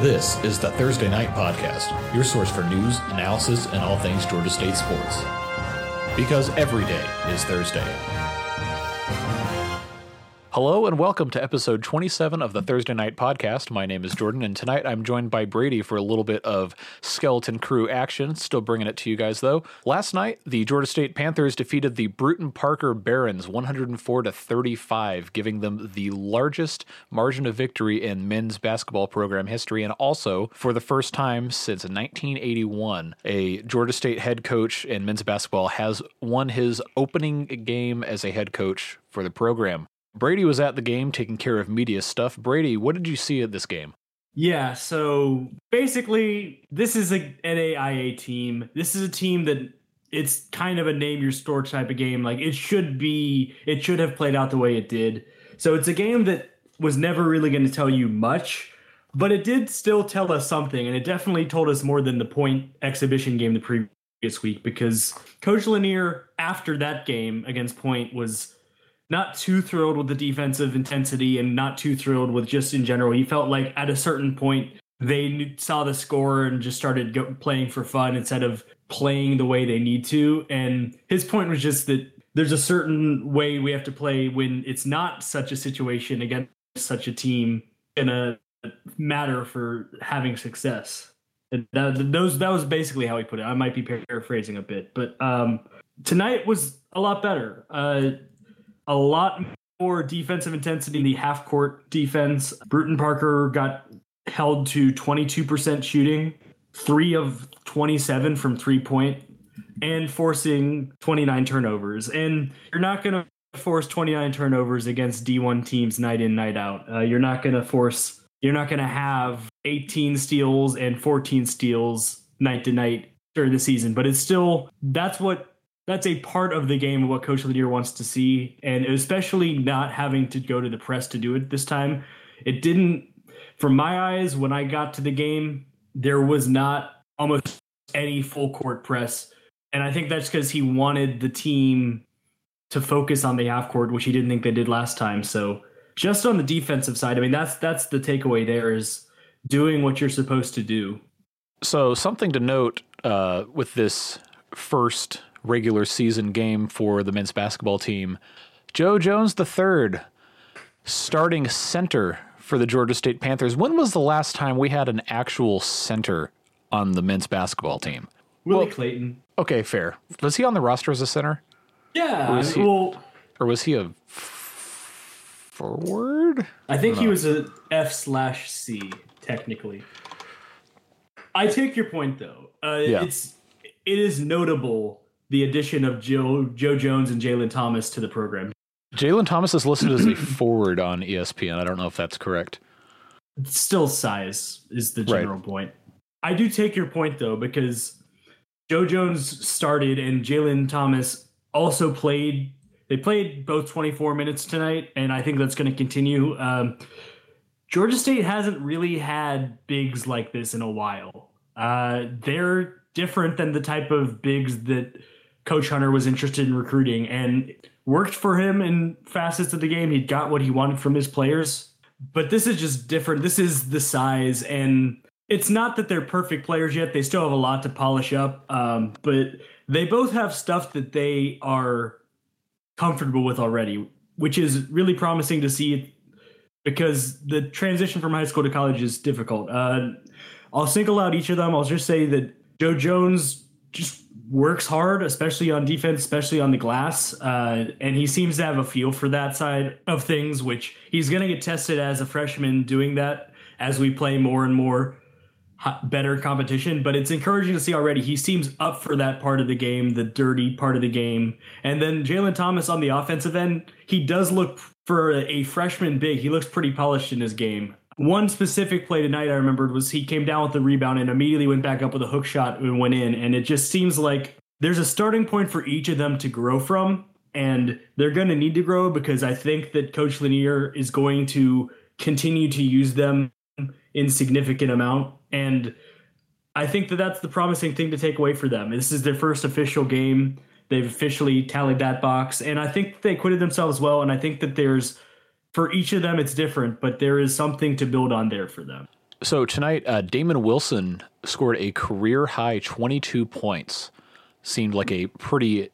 This is the Thursday Night Podcast, your source for news, analysis, and all things Georgia State sports. Because every day is Thursday. Hello and welcome to episode 27 of the Thursday Night Podcast. My name is Jordan, and tonight I'm joined by Brady for a little bit of skeleton crew action. Still bringing it to you guys though. Last night, the Georgia State Panthers defeated the Brewton-Parker Barons 104 to 35, giving them the largest margin of victory in men's basketball program history, and also for the first time since 1981, a Georgia State head coach in men's basketball has won his opening game as a head coach for the program. Brady was at the game taking care of media stuff. Brady, what did you see at this game? Yeah, so basically, this is a NAIA team. This is a team that it's kind of a name your store type of game. Like it should be, it should have played out the way it did. So it's a game that was never really going to tell you much, but it did still tell us something, and it definitely told us more than the point exhibition game the previous week because Coach Lanier after that game against Point was not too thrilled with the defensive intensity and not too thrilled with just in general. He felt like at a certain point they saw the score and just started go- playing for fun instead of playing the way they need to. And his point was just that there's a certain way we have to play when it's not such a situation against such a team in a matter for having success. And that, those that was basically how he put it. I might be paraphrasing a bit, but um, tonight was a lot better. Uh, a lot more defensive intensity in the half court defense. Brewton-Parker got held to 22% shooting, three of 27 from three point, and forcing 29 turnovers. And you're not going to force 29 turnovers against D1 teams night in, night out. Uh, you're not going to force, you're not going to have 18 steals and 14 steals night to night during the season. But it's still, that's what that's a part of the game of what Coach Lanier wants to see, and especially not having to go to the press to do it this time. It didn't, from my eyes, when I got to the game, there was not almost any full court press, and I think that's because he wanted the team to focus on the half court, which he didn't think they did last time. So just on the defensive side, I mean that's that's the takeaway there is doing what you're supposed to do. So something to note uh, with this first regular season game for the men's basketball team. Joe Jones III, starting center for the Georgia State Panthers. When was the last time we had an actual center on the men's basketball team? Willie well, Clayton. Okay, fair. Was he on the roster as a center? Yeah. Or was he, well, or was he a forward? I think I he was a F slash C technically. I take your point though. Uh, yeah. It's it is notable the addition of Joe Joe Jones and Jalen Thomas to the program. Jalen Thomas is listed as a forward on ESPN. I don't know if that's correct. Still, size is the general right. point. I do take your point though because Joe Jones started and Jalen Thomas also played. They played both 24 minutes tonight, and I think that's going to continue. Um, Georgia State hasn't really had bigs like this in a while. Uh, they're different than the type of bigs that Coach Hunter was interested in recruiting and worked for him in facets of the game. He got what he wanted from his players. But this is just different. This is the size, and it's not that they're perfect players yet. They still have a lot to polish up. Um, but they both have stuff that they are comfortable with already, which is really promising to see because the transition from high school to college is difficult. Uh, I'll single out each of them. I'll just say that Joe Jones just works hard, especially on defense, especially on the glass. Uh, and he seems to have a feel for that side of things, which he's going to get tested as a freshman doing that as we play more and more better competition. But it's encouraging to see already he seems up for that part of the game, the dirty part of the game. And then Jalen Thomas on the offensive end, he does look for a freshman big. He looks pretty polished in his game. One specific play tonight I remembered was he came down with the rebound and immediately went back up with a hook shot and went in. And it just seems like there's a starting point for each of them to grow from. And they're going to need to grow because I think that Coach Lanier is going to continue to use them in significant amount. And I think that that's the promising thing to take away for them. This is their first official game. They've officially tallied that box. And I think they acquitted themselves well. And I think that there's for each of them it's different but there is something to build on there for them So tonight, uh, Damon Wilson scored a career high 22 points. Seemed like a pretty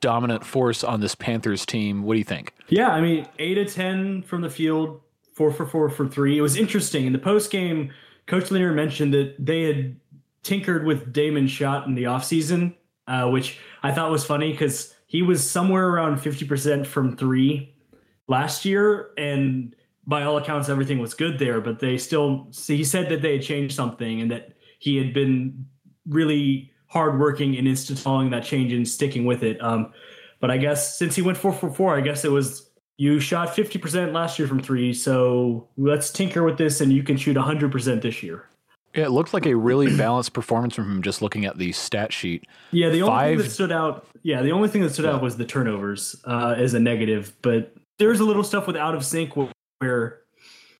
dominant force on this Panthers team. What do you think? Yeah, I mean, eight of 10 from the field, four for four for three. It was interesting. In the post game, Coach Lanier mentioned that they had tinkered with Damon's shot in the offseason, uh, which I thought was funny because he was somewhere around 50% from three last year. And by all accounts, everything was good there, but they still, he said that they had changed something and that he had been really hardworking in installing that change and sticking with it. Um, but I guess since he went four for four, I guess it was you shot 50% last year from three. So let's tinker with this and you can shoot 100% this year. Yeah, it looked like a really balanced performance from him just looking at the stat sheet. Yeah, the only Five, thing that stood out, yeah, the only thing that stood yeah. out was the turnovers uh, as a negative. But there's a little stuff with out of sync where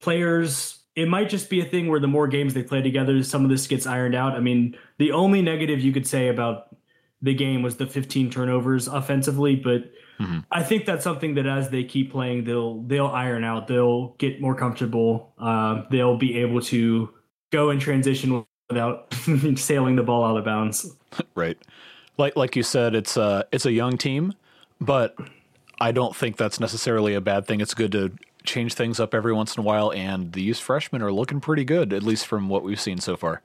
players it might just be a thing where the more games they play together, some of this gets ironed out. I mean, the only negative you could say about the game was the 15 turnovers offensively, but mm-hmm. I think that's something that as they keep playing, they'll they'll iron out. They'll get more comfortable. Uh, they'll be able to go in transition without sailing the ball out of bounds. Right, like like you said, it's a it's a young team, but I don't think that's necessarily a bad thing. It's good to change things up every once in a while, and these freshmen are looking pretty good, at least from what we've seen so far.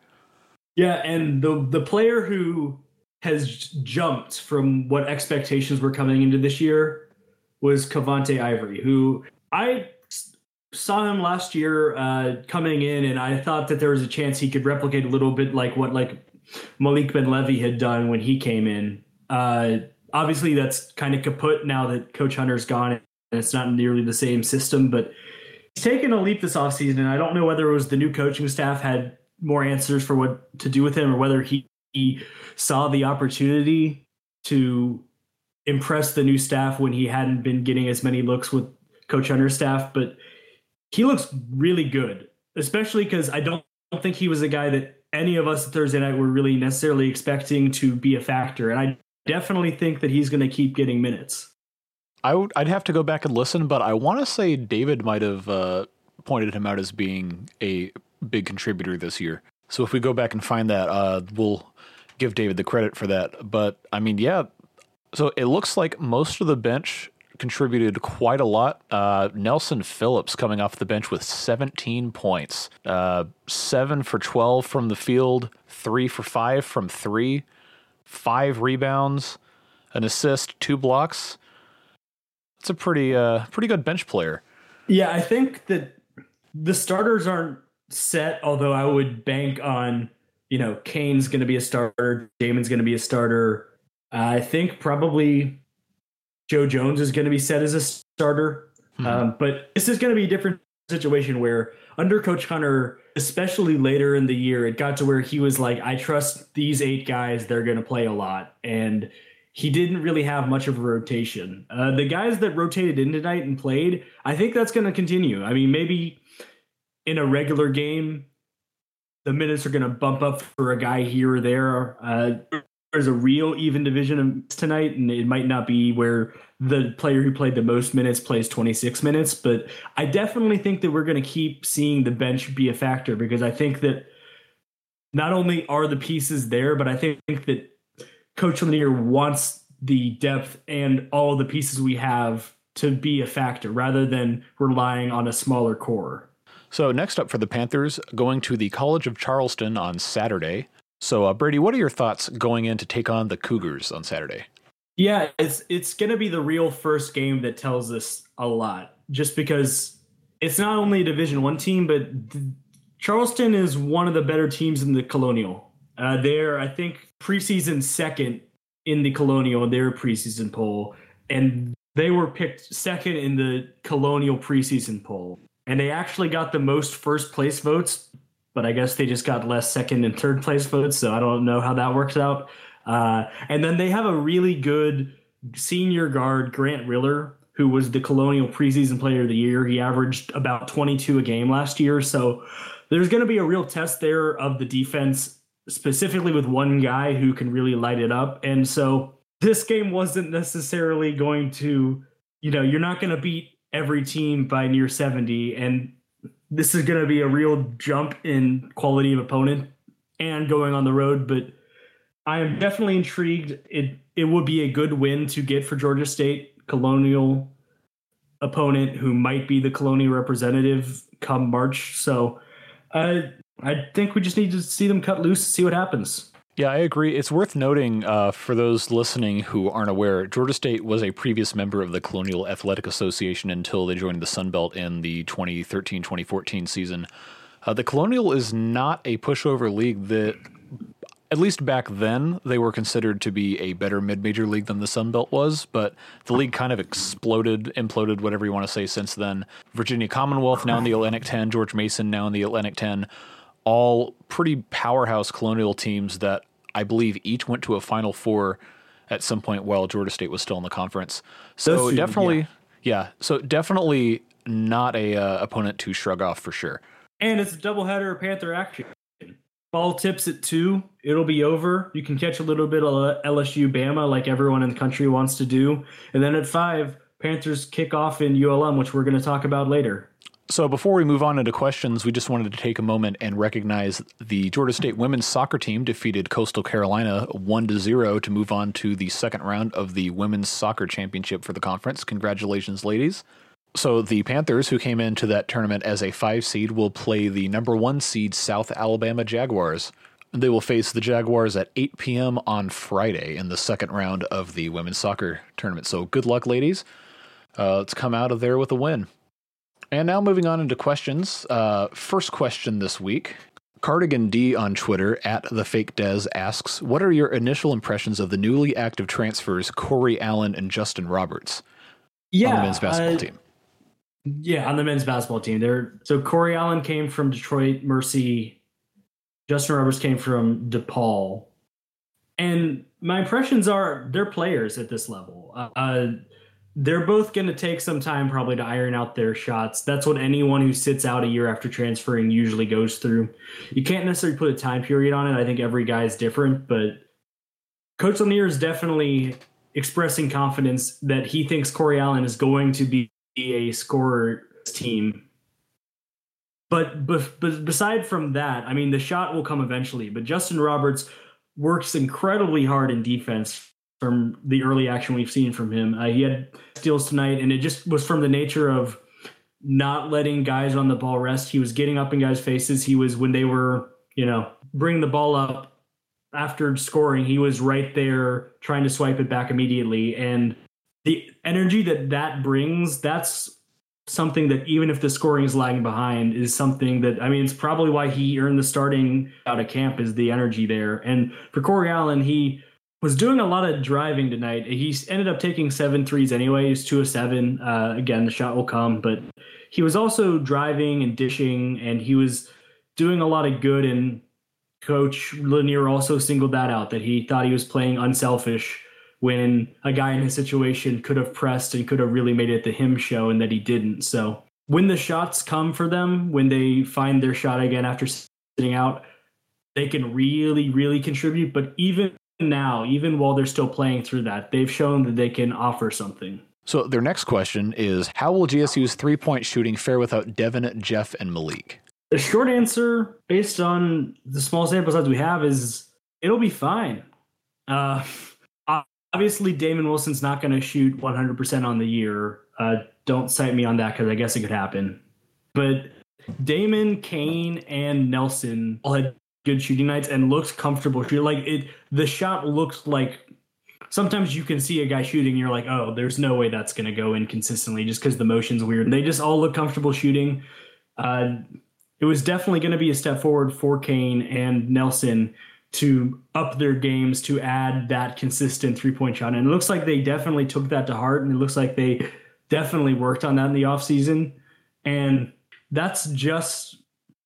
Yeah, and the the player who has jumped from what expectations were coming into this year was Cavante Ivory, who I saw him last year uh, coming in, and I thought that there was a chance he could replicate a little bit like what like Malik Benlevi had done when he came in. Uh, obviously, that's kind of kaput now that Coach Hunter's gone and it's not nearly the same system, but he's taken a leap this offseason. And I don't know whether it was the new coaching staff had more answers for what to do with him or whether he, he saw the opportunity to impress the new staff when he hadn't been getting as many looks with Coach Hunter's staff. But he looks really good, especially because I don't, don't think he was a guy that any of us Thursday night were really necessarily expecting to be a factor. And I definitely think that he's going to keep getting minutes. I would I'd have to go back and listen, but I want to say David might have uh, pointed him out as being a big contributor this year. So if we go back and find that, uh, we'll give David the credit for that. But I mean, yeah. So it looks like most of the bench contributed quite a lot. Uh, Nelson Phillips coming off the bench with 17 points, uh, seven for 12 from the field, three for five from three, five rebounds, an assist, two blocks. It's a pretty uh pretty good bench player. Yeah, I think that the starters aren't set, although I would bank on, you know, Kane's going to be a starter, Damon's going to be a starter. Uh, I think probably Joe Jones is going to be set as a starter. Mm-hmm. Um, but this is going to be a different situation where under Coach Hunter, especially later in the year, it got to where he was like, I trust these eight guys, they're going to play a lot. And he didn't really have much of a rotation. Uh, the guys that rotated in tonight and played, I think that's going to continue. I mean, maybe in a regular game, the minutes are going to bump up for a guy here or there. Uh, there's a real even division tonight, and it might not be where the player who played the most minutes plays 26 minutes, but I definitely think that we're going to keep seeing the bench be a factor because I think that not only are the pieces there, but I think that Coach Lanier wants the depth and all the pieces we have to be a factor rather than relying on a smaller core. So, next up for the Panthers, going to the College of Charleston on Saturday. So, uh, Brady, what are your thoughts going in to take on the Cougars on Saturday? Yeah, it's it's going to be the real first game that tells us a lot, just because it's not only a Division One team, but Charleston is one of the better teams in the Colonial. Uh, they're, I think, preseason second in the Colonial in their preseason poll, and they were picked second in the Colonial preseason poll. And they actually got the most first place votes, but I guess they just got less second and third place votes. So I don't know how that works out. Uh, and then they have a really good senior guard, Grant Riller, who was the Colonial preseason player of the year. He averaged about 22 a game last year. So there's going to be a real test there of the defense specifically with one guy who can really light it up. And so this game wasn't necessarily going to, you know, you're not going to beat every team by near 70. And this is going to be a real jump in quality of opponent and going on the road. But I am definitely intrigued. It it would be a good win to get for Georgia State, Colonial opponent who might be the Colonial representative come March. So uh, I think we just need to see them cut loose, see what happens. Yeah, I agree. It's worth noting uh, for those listening who aren't aware, Georgia State was a previous member of the Colonial Athletic Association until they joined the Sun Belt in the 2013 2014 season. Uh, the Colonial is not a pushover league that, at least back then, they were considered to be a better mid major league than the Sun Belt was, but the league kind of exploded, imploded, whatever you want to say, since then. Virginia Commonwealth now in the Atlantic 10, George Mason now in the Atlantic 10 all pretty powerhouse colonial teams that I believe each went to a Final Four at some point while Georgia State was still in the conference. So two, definitely, yeah. yeah. So definitely not a uh, opponent to shrug off for sure. And it's a doubleheader Panther action. Ball tips at two. It'll be over. You can catch a little bit of LSU Bama like everyone in the country wants to do. And then at five, Panthers kick off in ULM, which we're going to talk about later. So before we move on into questions, we just wanted to take a moment and recognize the Georgia State women's soccer team defeated Coastal Carolina 1 to 0 to move on to the second round of the women's soccer championship for the conference. Congratulations, ladies. So the Panthers, who came into that tournament as a 5 seed, will play the number 1 seed South Alabama Jaguars. They will face the Jaguars at 8 p.m. on Friday in the second round of the women's soccer tournament. So good luck, ladies. Uh, let's come out of there with a win. And now moving on into questions. Uh, first question this week. Cardigan D on Twitter at the fake Des asks, "What are your initial impressions of the newly active transfers Corey Allen and Justin Roberts yeah, on the men's basketball uh, team?" Yeah, on the men's basketball team. There, so Corey Allen came from Detroit Mercy. Justin Roberts came from DePaul, and my impressions are they're players at this level. Uh, they're both going to take some time probably to iron out their shots. That's what anyone who sits out a year after transferring usually goes through. You can't necessarily put a time period on it. I think every guy is different, but Coach Lanier is definitely expressing confidence that he thinks Corey Allen is going to be a scorer team. But, but, but beside from that, I mean, the shot will come eventually. But Justin Roberts works incredibly hard in defense from the early action we've seen from him. Uh, he had steals tonight, and it just was from the nature of not letting guys on the ball rest. He was getting up in guys' faces. He was when they were, you know, bringing the ball up after scoring. He was right there trying to swipe it back immediately, and the energy that that brings. That's something that even if the scoring is lagging behind is something that I mean it's probably why he earned the starting out of camp is the energy there. And for Corey Allen, he was doing a lot of driving tonight. He ended up taking seven threes anyways, two of seven. Uh, again, the shot will come, but he was also driving and dishing, and he was doing a lot of good. And Coach Lanier also singled that out that he thought he was playing unselfish when a guy in his situation could have pressed and could have really made it the him show, and that he didn't. So when the shots come for them, when they find their shot again after sitting out, they can really, really contribute. But even now, even while they're still playing through that, they've shown that they can offer something. So their next question is How will GSU's three point shooting fare without Devin, Jeff, and Malik? The short answer, based on the small sample size we have, is it'll be fine. Uh, obviously, Damon Wilson's not going to shoot 100% on the year. Uh, don't cite me on that because I guess it could happen. But Damon, Kane, and Nelson all had good shooting nights and looked comfortable shooting. Like it, the shot looks like sometimes you can see a guy shooting you're like, oh, there's no way that's going to go in consistently just because the motion's weird. They just all look comfortable shooting. Uh, it was definitely going to be a step forward for Kane and Nelson to up their games to add that consistent three point shot. And it looks like they definitely took that to heart and it looks like they definitely worked on that in the offseason. And that's just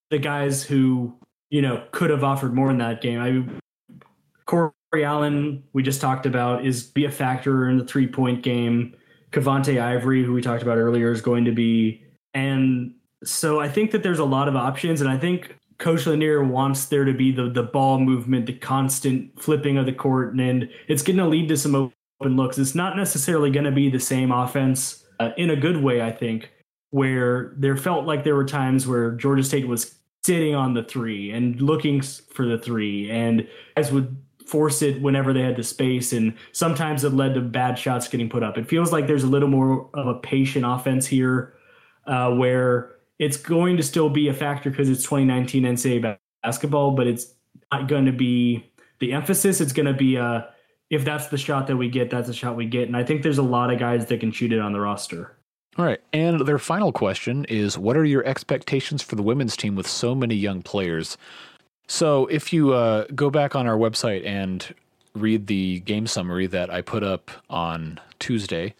the guys who you know, could have offered more in that game. I Corey Allen, we just talked about, is be a factor in the three point game. Cavante Ivory, who we talked about earlier, is going to be. And so I think that there's a lot of options. And I think Coach Lanier wants there to be the, the ball movement, the constant flipping of the court. And it's going to lead to some open looks. It's not necessarily going to be the same offense uh, in a good way, I think. where there felt like there were times where Georgia State was sitting on the three and looking for the three, and guys would force it whenever they had the space, and sometimes it led to bad shots getting put up. It feels like there's a little more of a patient offense here, uh, where it's going to still be a factor because it's 2019 NCAA basketball, but it's not going to be the emphasis. It's going to be uh, if that's the shot that we get, that's the shot we get, and I think there's a lot of guys that can shoot it on the roster. All right. And their final question is What are your expectations for the women's team with so many young players? So, if you uh, go back on our website and read the game summary that I put up on Tuesday,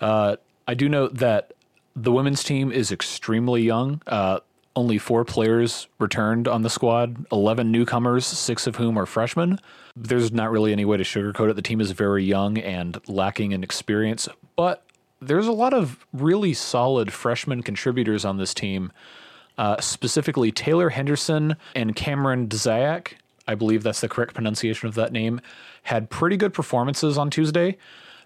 uh, I do note that the women's team is extremely young. Uh, only four players returned on the squad, 11 newcomers, six of whom are freshmen. There's not really any way to sugarcoat it. The team is very young and lacking in experience, but there's a lot of really solid freshman contributors on this team, uh, specifically Taylor Henderson and Cameron Dziak. I believe that's the correct pronunciation of that name. Had pretty good performances on Tuesday.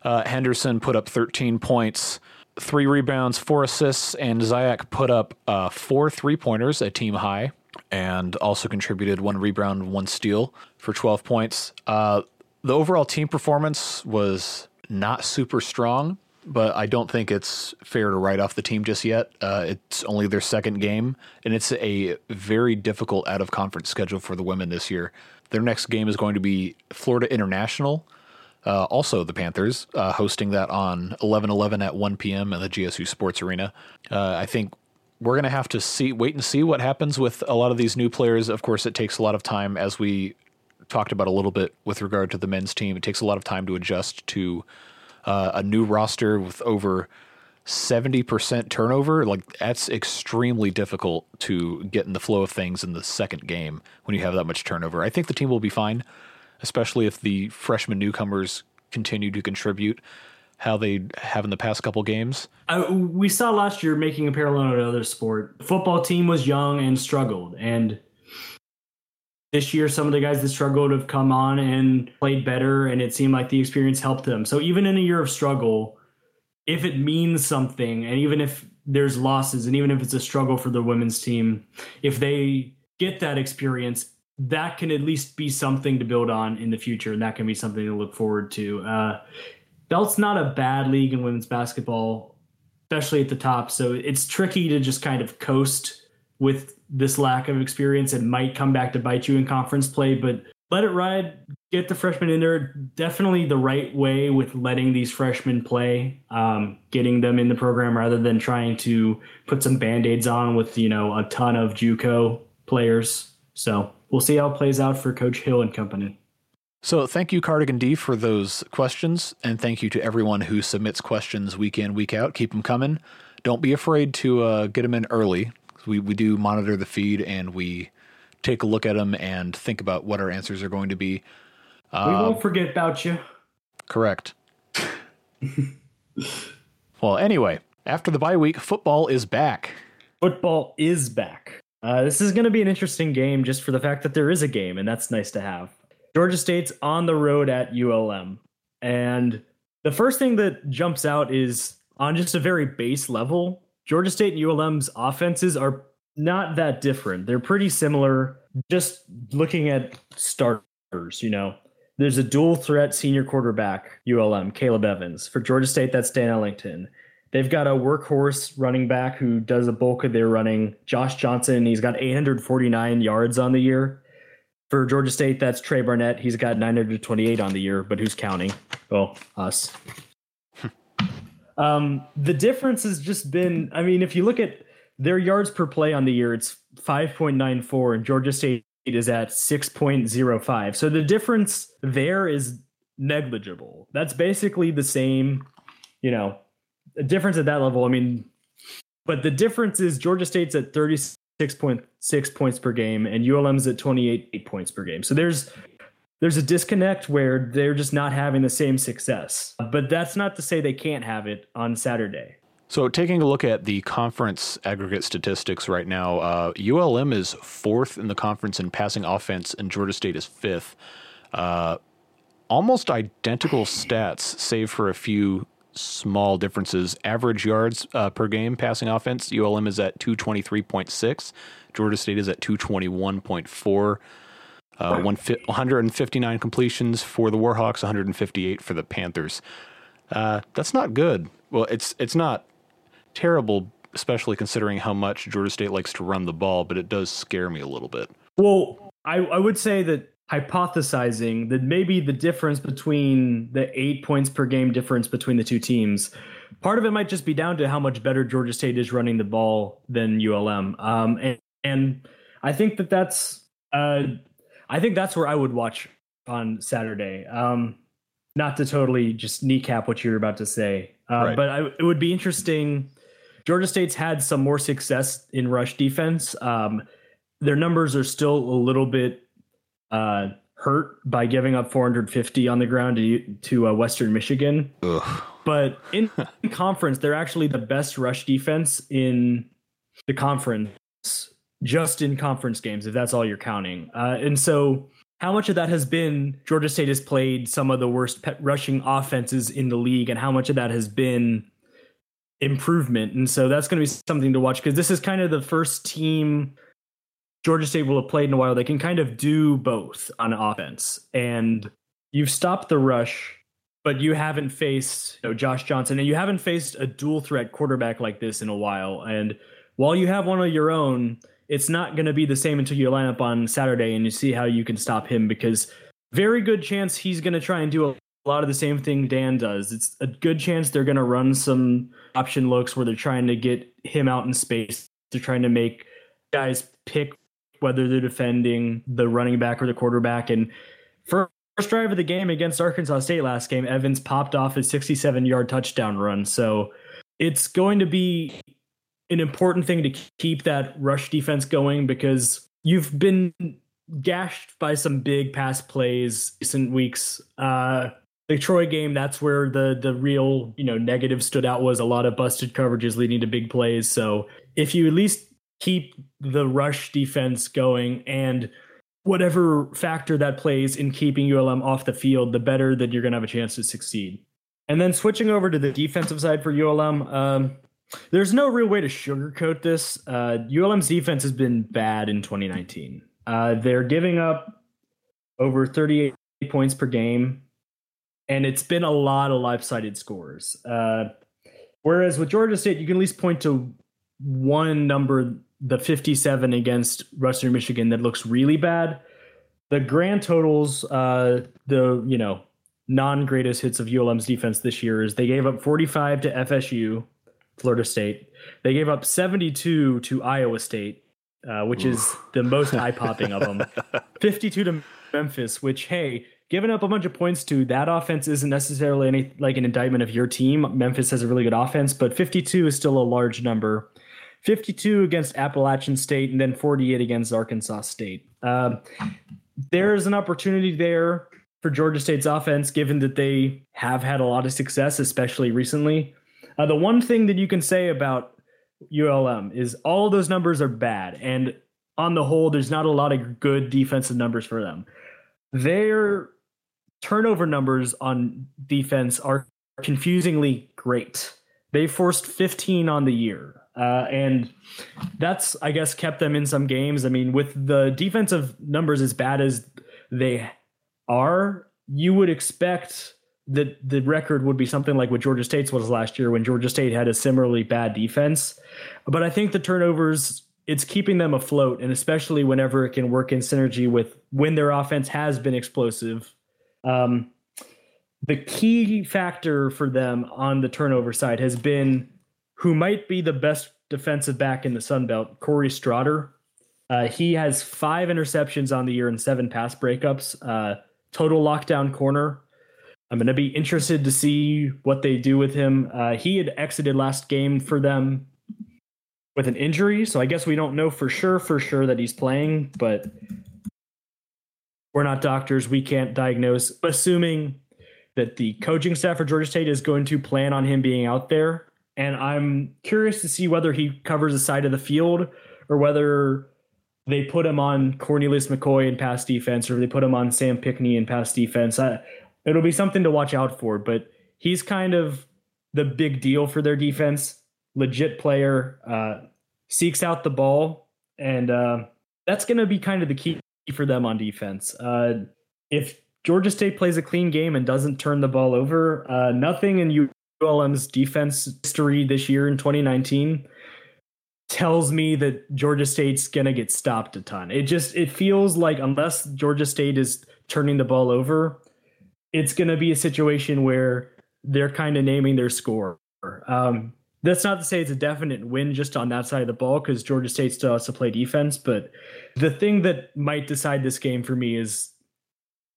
Uh, Henderson put up 13 points, three rebounds, four assists, and Zayak put up uh, four three pointers, a team high, and also contributed one rebound, one steal for 12 points. Uh, the overall team performance was not super strong but I don't think it's fair to write off the team just yet. Uh, it's only their second game, and it's a very difficult out of conference schedule for the women this year. Their next game is going to be Florida International, uh, also the Panthers, uh, hosting that on 11 11 at 1 p.m. in the GSU Sports Arena. Uh, I think we're going to have to see, wait and see what happens with a lot of these new players. Of course, it takes a lot of time, as we talked about a little bit with regard to the men's team. It takes a lot of time to adjust to uh, a new roster with over 70% turnover, like that's extremely difficult to get in the flow of things in the second game when you have that much turnover. I think the team will be fine, especially if the freshman newcomers continue to contribute how they have in the past couple games. Uh, we saw last year making a parallel to another sport. The football team was young and struggled, and this year some of the guys that struggled have come on and played better and it seemed like the experience helped them so even in a year of struggle if it means something and even if there's losses and even if it's a struggle for the women's team if they get that experience that can at least be something to build on in the future and that can be something to look forward to uh, belt's not a bad league in women's basketball especially at the top so it's tricky to just kind of coast with this lack of experience. It might come back to bite you in conference play, but let it ride. Get the freshmen in there. Definitely the right way with letting these freshmen play, um, getting them in the program rather than trying to put some band aids on with you know a ton of JUCO players. So we'll see how it plays out for Coach Hill and company. So thank you, Cardigan D, for those questions, and thank you to everyone who submits questions week in, week out. Keep them coming. Don't be afraid to uh, get them in early we, we do monitor the feed and we take a look at them and think about what our answers are going to be. we won't um, forget about you. Correct. well, anyway, after the bye week, football is back. Football is back. Uh, this is going to be an interesting game just for the fact that there is a game, and that's nice to have. Georgia State's on the road at ULM. And the first thing that jumps out is on just a very base level, Georgia State and ULM's offenses are not that different. They're pretty similar. Just looking at starters, you know, there's a dual threat senior quarterback, ULM, Caleb Evans. For Georgia State, that's Dan Ellington. They've got a workhorse running back who does the bulk of their running, Josh Johnson. He's got 849 yards on the year. For Georgia State, that's Tra Barnett. He's got 928 on the year, but who's counting? Well, us. Um, the difference has just been, I mean, if you look at their yards per play on the year, it's 5.94, and Georgia State is at 6.05. So the difference there is negligible. That's basically the same, you know, a difference at that level. I mean, but the difference is Georgia State's at 36.6 points per game and ULM's at 28 points per game. So there's there's a disconnect where they're just not having the same success. But that's not to say they can't have it on Saturday. So, taking a look at the conference aggregate statistics right now, uh, ULM is fourth in the conference in passing offense, and Georgia State is fifth. Uh, almost identical stats, save for a few small differences. Average yards uh, per game passing offense, ULM is at 223.6. Georgia State is at 221.4. Uh, 159 completions for the Warhawks, 158 for the Panthers. Uh, that's not good. Well, it's it's not terrible, especially considering how much Georgia State likes to run the ball, but it does scare me a little bit. Well, I, I would say that hypothesizing that maybe the difference between the eight points per game difference between the two teams, part of it might just be down to how much better Georgia State is running the ball than ULM. Um, and, and I think that that's, uh, I think that's where I would watch on Saturday. Um, not to totally just kneecap what you're about to say, uh, right. but I, it would be interesting. Georgia State's had some more success in rush defense. Um, their numbers are still a little bit uh, hurt by giving up 450 on the ground to, to uh, Western Michigan. Ugh. But in conference, they're actually the best rush defense in the conference, just in conference games, if that's all you're counting. Uh, and so, how much of that has been Georgia State has played some of the worst rushing offenses in the league, and how much of that has been improvement? And so, that's going to be something to watch because this is kind of the first team Georgia State will have played in a while, they can kind of do both on offense. And you've stopped the rush, but you haven't faced you know, Josh Johnson and you haven't faced a dual threat quarterback like this in a while. And while you have one of your own, it's not going to be the same until you line up on Saturday and you see how you can stop him because very good chance he's going to try and do a lot of the same thing Dan does. It's a good chance they're going to run some option looks where they're trying to get him out in space. They're trying to make guys pick whether they're defending the running back or the quarterback. And first drive of the game against Arkansas State last game, Evans popped off his 67 yard touchdown run. So it's going to be an important thing to keep that rush defense going because you've been gashed by some big pass plays recent weeks. Uh, the Troy game, that's where the the real you know negative stood out was a lot of busted coverages leading to big plays. So if you at least keep the rush defense going and whatever factor that plays in keeping ULM off the field, the better that you're going to have a chance to succeed. And then switching over to the defensive side for ULM, um, there's no real way to sugarcoat this. Uh, ULM's defense has been bad in 2019. Uh, they're giving up over 38 points per game, and it's been a lot of lopsided scores. Uh, whereas with Georgia State, you can at least point to one number the 57 against Western Michigan that looks really bad. The grand totals, uh, the you know non greatest hits of ULM's defense this year is they gave up 45 to FSU, Florida State. They gave up 72 to Iowa State, uh, which is the most eye popping of them. 52 to Memphis, which hey, giving up a bunch of points to that offense isn't necessarily any like an indictment of your team. Memphis has a really good offense, but 52 is still a large number. 52 against Appalachian State, and then 48 against Arkansas State. Um, there's an opportunity there for Georgia State's offense, given that they have had a lot of success, especially recently. Uh, the one thing that you can say about ULM is all those numbers are bad, and on the whole, there's not a lot of good defensive numbers for them. Their turnover numbers on defense are confusingly great. They forced 15 on the year. Uh, and that's, I guess, kept them in some games. I mean, with the defensive numbers as bad as they are, you would expect that the record would be something like what Georgia State's was last year when Georgia State had a similarly bad defense. But I think the turnovers, it's keeping them afloat, and especially whenever it can work in synergy with when their offense has been explosive. Um, the key factor for them on the turnover side has been who might be the best defensive back in the Sun Belt, Corey Straughter. Uh, he has five interceptions on the year and seven pass breakups. Uh, total lockdown corner. I'm going to be interested to see what they do with him. Uh, he had exited last game for them with an injury, so I guess we don't know for sure, for sure that he's playing, but we're not doctors. We can't diagnose. Assuming that the coaching staff for Georgia State is going to plan on him being out there, and I'm curious to see whether he covers a side of the field or whether they put him on Cornelius McCoy in pass defense or they put him on Sam Pinckney in pass defense. I, it'll be something to watch out for, but he's kind of the big deal for their defense. Legit player, uh, seeks out the ball, and uh, that's going to be kind of the key for them on defense. Uh, if Georgia State plays a clean game and doesn't turn the ball over, uh, nothing in ULM's defense history this year in 2019 tells me that Georgia State's to get stopped a ton. It just it feels like unless Georgia State is turning the ball over, it's to be a situation where they're kind of naming their score. Um, that's not to say it's a definite win just on that side of the ball because Georgia State still has to play defense. But the thing that might decide this game for me is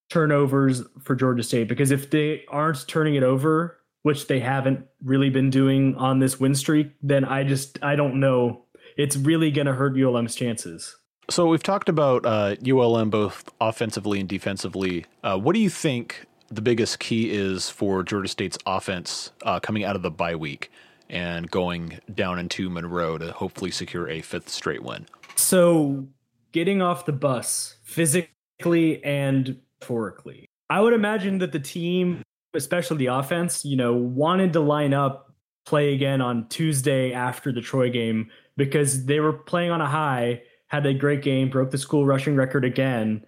turnovers for Georgia State because if they aren't turning it over, which they haven't really been doing on this win streak, then I just I don't know. It's really going to hurt ULM's chances. So we've talked about uh, ULM both offensively and defensively. Uh, what do you think the biggest key is for Georgia State's offense uh, coming out of the bye week? and going down into Monroe to hopefully secure a fifth straight win. So, getting off the bus physically and metaphorically, I would imagine that the team, especially the offense, you know, wanted to line up play again on Tuesday after the Troy game because they were playing on a high, had a great game, broke the school rushing record again,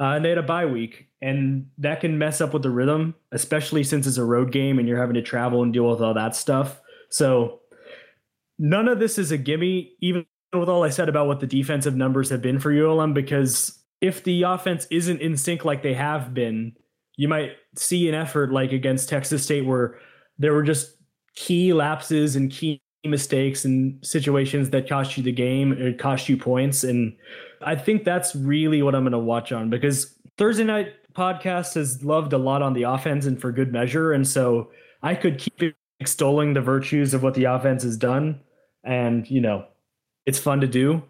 uh, and they had a bye week. And that can mess up with the rhythm, especially since it's a road game and you're having to travel and deal with all that stuff. So none of this is a gimme, even with all I said about what the defensive numbers have been for ULM, because if the offense isn't in sync like they have been, you might see an effort like against Texas State where there were just key lapses and key mistakes and situations that cost you the game or cost you points. And I think that's really what I'm going to watch on because Thursday night podcast has loved a lot on the offense and for good measure. And so I could keep extolling the virtues of what the offense has done and you know it's fun to do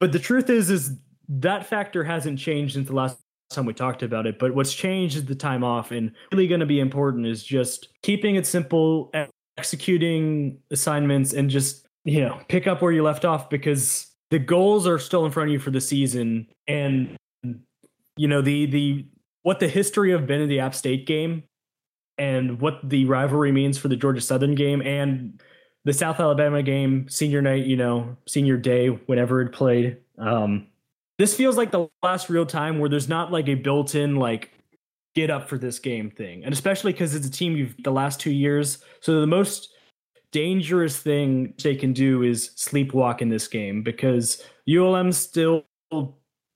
but the truth is is that factor hasn't changed since the last time we talked about it but what's changed is the time off and really going to be important is just keeping it simple executing assignments and just you know pick up where you left off because the goals are still in front of you for the season and you know the the what the history of been in the app state game and what the rivalry means for the Georgia Southern game and the South Alabama game, senior night, you know, senior day, whenever it played. Um, this feels like the last real time where there's not like a built in, like, get up for this game thing. And especially because it's a team you've the last two years. So the most dangerous thing they can do is sleepwalk in this game because ULM's still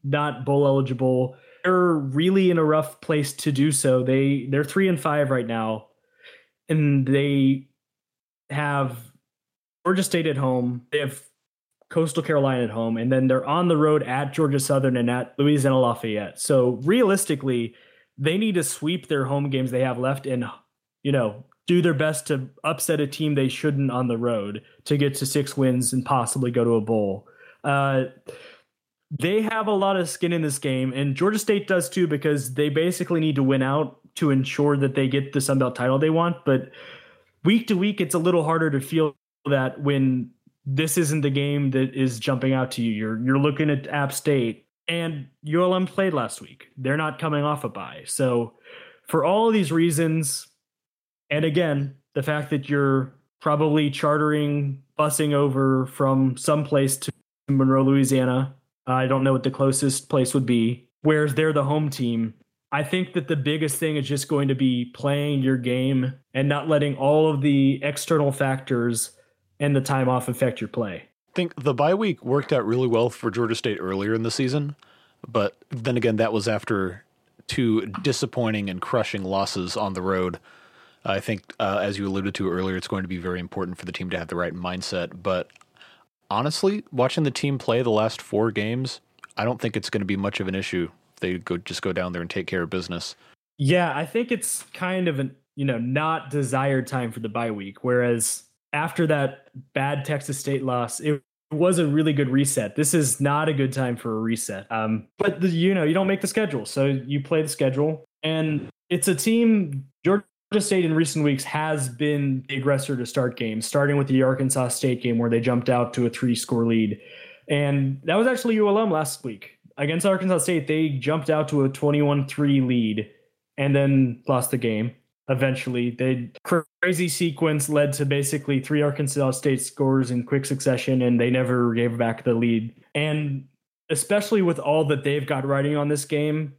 not bowl eligible they're really in a rough place to do so. They they're three and five right now, and they have Georgia State at home. They have Coastal Carolina at home, and then they're on the road at Georgia Southern and at Louisiana Lafayette. So realistically, they need to sweep their home games they have left and you know do their best to upset a team they shouldn't on the road to get to six wins and possibly go to a bowl. Uh, they have a lot of skin in this game, and Georgia State does too because they basically need to win out to ensure that they get the Sun Belt title they want. But week to week, it's a little harder to feel that when this isn't the game that is jumping out to you. You're you're looking at App State, and ULM played last week. They're not coming off a bye, so for all of these reasons, and again, the fact that you're probably chartering, busing over from someplace to Monroe, Louisiana, I don't know what the closest place would be. Whereas they're the home team. I think that the biggest thing is just going to be playing your game and not letting all of the external factors and the time off affect your play. I think the bye week worked out really well for Georgia State earlier in the season, but then again, that was after two disappointing and crushing losses on the road. I think, uh, as you alluded to earlier, it's going to be very important for the team to have the right mindset. But honestly, watching the team play the last four games, I don't think it's going to be much of an issue if they go just go down there and take care of business. Yeah, I think it's kind of an you know not desired time for the bye week. Whereas after that bad Texas State loss, it was a really good reset. This is not a good time for a reset. Um, but the, you know you don't make the schedule, so you play the schedule, and it's a team. Georgia State in recent weeks has been the aggressor to start games, starting with the Arkansas State game where they jumped out to a three score lead. And that was actually ULM last week. Against Arkansas State, they jumped out to a 21 3 lead and then lost the game. Eventually. They crazy sequence led to basically three Arkansas State scores in quick succession, and they never gave back the lead. And especially with all that they've got riding on this game,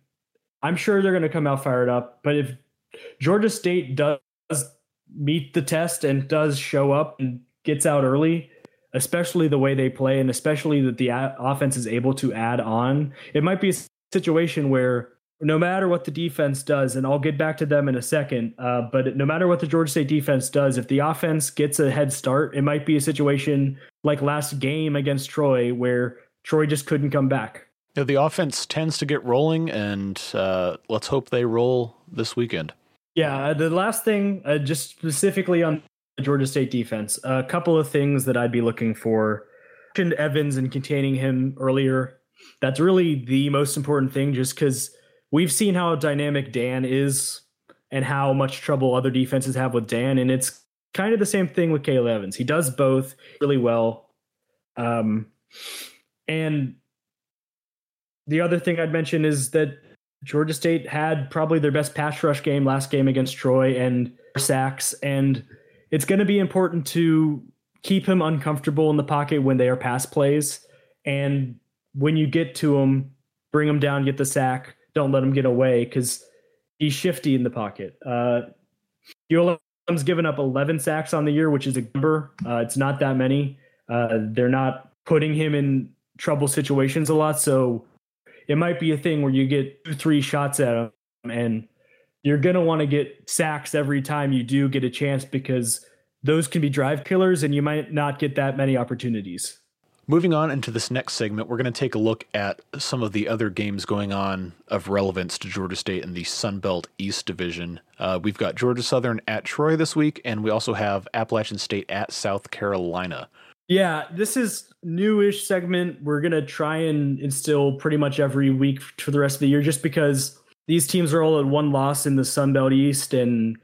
I'm sure they're going to come out fired up. But if Georgia State does meet the test and does show up and gets out early, especially the way they play, and especially that the offense is able to add on, it might be a situation where no matter what the defense does, and I'll get back to them in a second, uh, but no matter what the Georgia State defense does, if the offense gets a head start, it might be a situation like last game against Troy where Troy just couldn't come back. Yeah, the offense tends to get rolling, and uh, let's hope they roll this weekend. Yeah, uh, the last thing, uh, just specifically on the Georgia State defense, a couple of things that I'd be looking for. Mentioned Evans and containing him earlier. That's really the most important thing, just because we've seen how dynamic Dan is and how much trouble other defenses have with Dan, and it's kind of the same thing with Caleb Evans. He does both really well. Um, and the other thing I'd mention is that Georgia State had probably their best pass rush game last game against Troy and sacks, and it's going to be important to keep him uncomfortable in the pocket when they are pass plays, and when you get to him, bring him down, get the sack, don't let him get away because he's shifty in the pocket. Uh, ULM's given up 11 sacks on the year, which is a number. Uh, it's not that many. Uh, they're not putting him in trouble situations a lot, so it might be a thing where you get two, three shots at him, and you're gonna want to get sacks every time you do get a chance because those can be drive killers, and you might not get that many opportunities. Moving on into this next segment, we're going to take a look at some of the other games going on of relevance to Georgia State in the Sun Belt East Division. Uh, we've got Georgia Southern at Troy this week, and we also have Appalachian State at South Carolina. Yeah, this is newish segment. We're gonna try and instill pretty much every week for the rest of the year, just because these teams are all at one loss in the Sun Belt East, and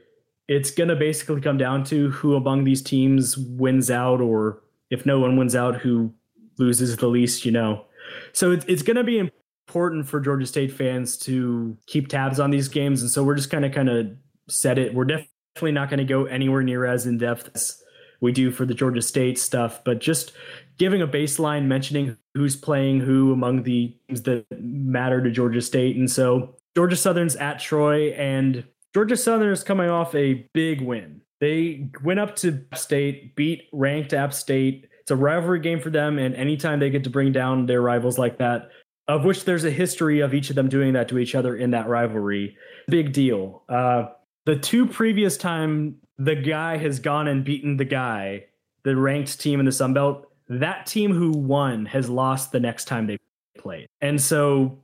it's gonna basically come down to who among these teams wins out, or if no one wins out, who loses the least, you know. So it's it's going to be important for Georgia State fans to keep tabs on these games, and so we're just kind of kind of set it. We're definitely not going to go anywhere near as in depth as we do for the Georgia State stuff, but just giving a baseline, mentioning who's playing who among the teams that matter to Georgia State, and so Georgia Southern's at Troy, and Georgia Southern is coming off a big win. They went up to State, beat ranked App State it's a rivalry game for them, and anytime they get to bring down their rivals like that, of which there's a history of each of them doing that to each other in that rivalry, big deal. Uh, the two previous time the guy has gone and beaten the guy, the ranked team in the Sun Belt, that team who won has lost the next time they played. And so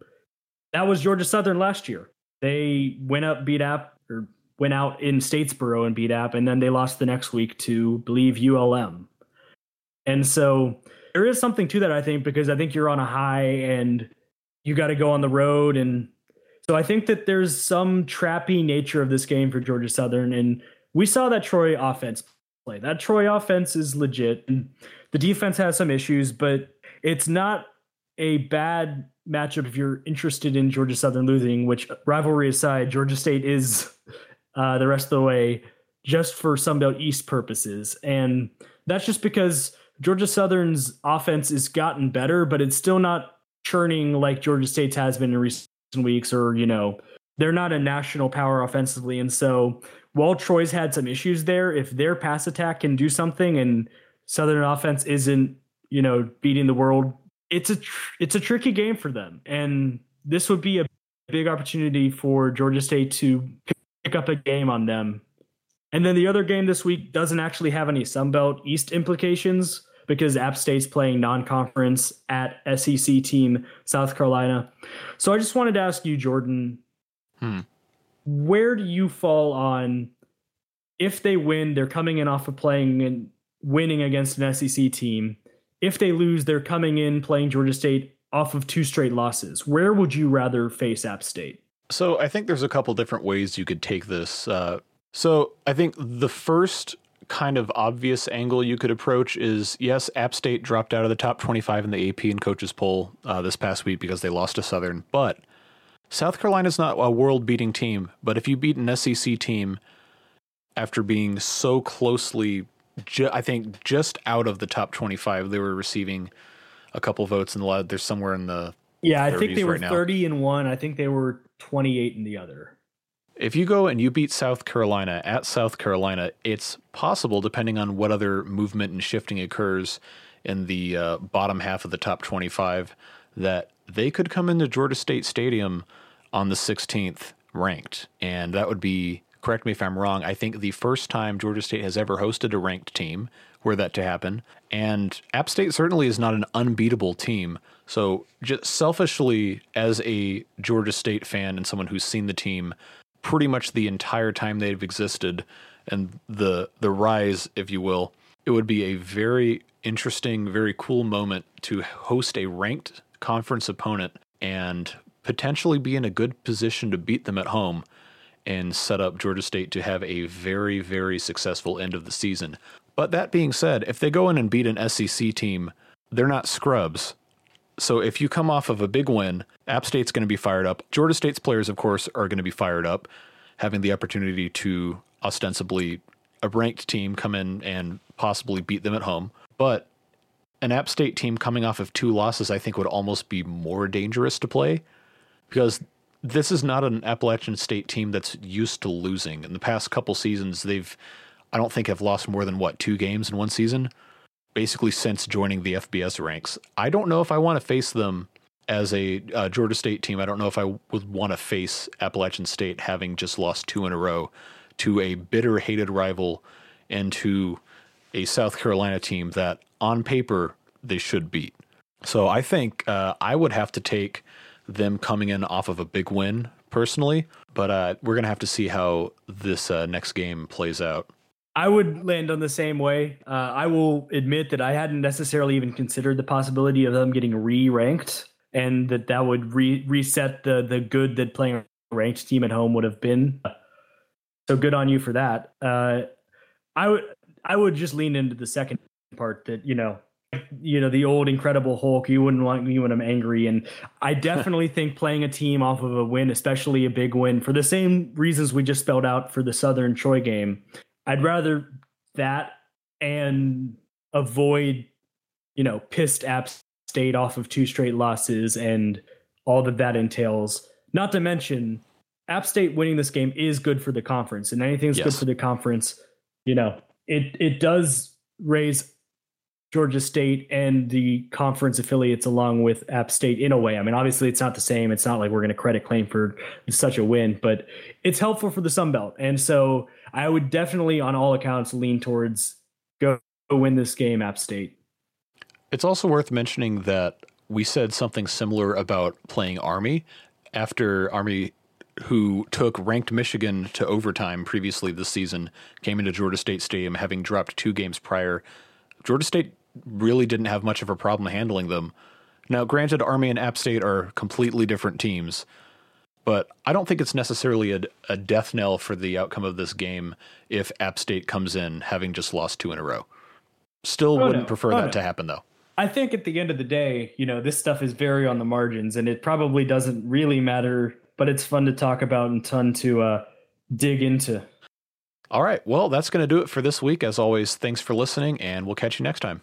that was Georgia Southern last year. They went up, beat App, or went out in Statesboro and beat App, and then they lost the next week to believe ULM. And so there is something to that, I think, because I think you're on a high and you got to go on the road. And so I think that there's some trappy nature of this game for Georgia Southern. And we saw that Troy offense play. That Troy offense is legit. And the defense has some issues, but it's not a bad matchup if you're interested in Georgia Southern losing, which rivalry aside, Georgia State is uh, the rest of the way just for Sunbelt East purposes. And that's just because Georgia Southern's offense has gotten better, but it's still not churning like Georgia State's has been in recent weeks, or, you know, they're not a national power offensively. And so while Troy's had some issues there, if their pass attack can do something and Southern offense isn't, you know, beating the world, it's a tr- it's a tricky game for them. And this would be a big opportunity for Georgia State to pick up a game on them. And then the other game this week doesn't actually have any Sunbelt East implications because App State's playing non-conference at SEC team South Carolina. So I just wanted to ask you, Jordan, hmm. where do you fall on if they win, they're coming in off of playing and winning against an SEC team. If they lose, they're coming in playing Georgia State off of two straight losses. Where would you rather face App State? So I think there's a couple different ways you could take this. Uh, so I think the first kind of obvious angle you could approach is yes, App State dropped out of the top 25 in the AP and coaches poll uh, this past week because they lost to Southern, but South Carolina's not a world beating team. But if you beat an SEC team, after being so closely, ju- I think, just out of the top 25. They were receiving a couple votes in the lot. They're somewhere in the. Yeah, I think they were right 30 in one. I think they were 28 in the other. If you go and you beat South Carolina at South Carolina, it's possible, depending on what other movement and shifting occurs in the uh, bottom half of the top 25, that they could come into Georgia State Stadium on the 16th ranked. And that would be, correct me if I'm wrong, I think the first time Georgia State has ever hosted a ranked team were that to happen. And App State certainly is not an unbeatable team. So, just selfishly, as a Georgia State fan and someone who's seen the team pretty much the entire time they've existed and the the rise, if you will, it would be a very interesting, very cool moment to host a ranked conference opponent and potentially be in a good position to beat them at home and set up Georgia State to have a very, very successful end of the season. But that being said, if they go in and beat an SEC team, they're not scrubs. So if you come off of a big win, App State's going to be fired up. Georgia State's players, of course, are going to be fired up, having the opportunity to ostensibly a ranked team come in and possibly beat them at home. But an App State team coming off of two losses, I think, would almost be more dangerous to play because this is not an Appalachian State team that's used to losing. In the past couple seasons, they've, I don't think, have lost more than what two games in one season, basically since joining the FBS ranks. I don't know if I want to face them as a uh, Georgia State team. I don't know if I would want to face Appalachian State having just lost two in a row to a bitter, hated rival and to a South Carolina team that, on paper, they should beat. So I think uh, I would have to take them coming in off of a big win personally, but uh, we're gonna have to see how this uh, next game plays out. I would land on the same way. Uh, I will admit that I hadn't necessarily even considered the possibility of them getting re-ranked, and that that would re- reset the the good that playing a ranked team at home would have been. So good on you for that. Uh, I would I would just lean into the second part that you know you know the old incredible hulk you wouldn't want me when i'm angry and i definitely think playing a team off of a win especially a big win for the same reasons we just spelled out for the southern troy game i'd rather that and avoid you know pissed app state off of two straight losses and all that that entails not to mention app state winning this game is good for the conference and anything that's good for the conference you know it it does raise Georgia State and the conference affiliates along with App State in a way. I mean, obviously it's not the same. It's not like we're going to credit claim for such a win, but it's helpful for the Sun Belt. And so I would definitely, on all accounts, lean towards go, go win this game, App State. It's also worth mentioning that we said something similar about playing Army after Army, who took ranked Michigan to overtime previously this season, came into Georgia State Stadium having dropped two games prior. Georgia State really didn't have much of a problem handling them. Now, granted, Army and App State are completely different teams, but I don't think it's necessarily a, a death knell for the outcome of this game if App State comes in having just lost two in a row. Still Oh, wouldn't no. prefer Oh, that no. to happen, though. I think at the end of the day, you know, this stuff is very on the margins and it probably doesn't really matter, but it's fun to talk about and fun to uh, dig into. All right. Well, that's going to do it for this week. As always, thanks for listening, and we'll catch you next time.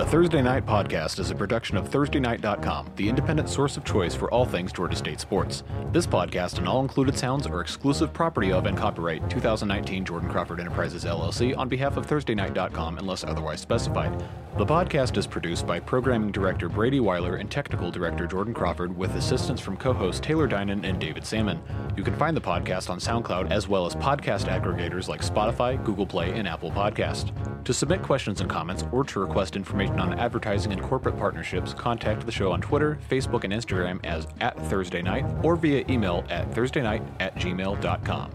The Thursday Night Podcast is a production of ThursdayNight.com, the independent source of choice for all things Georgia State sports. This podcast and all included sounds are exclusive property of and copyright 2019 Jordan Crawford Enterprises LLC on behalf of ThursdayNight.com unless otherwise specified. The podcast is produced by Programming Director Brady Weiler and Technical Director Jordan Crawford with assistance from co hosts Taylor Dinan and David Salmon. You can find the podcast on SoundCloud as well as podcast aggregators like Spotify, Google Play, and Apple Podcast. To submit questions and comments or to request information on advertising and corporate partnerships, contact the show on Twitter, Facebook, and Instagram as at Thursday Night or via email at thursdaynight at gmail.com.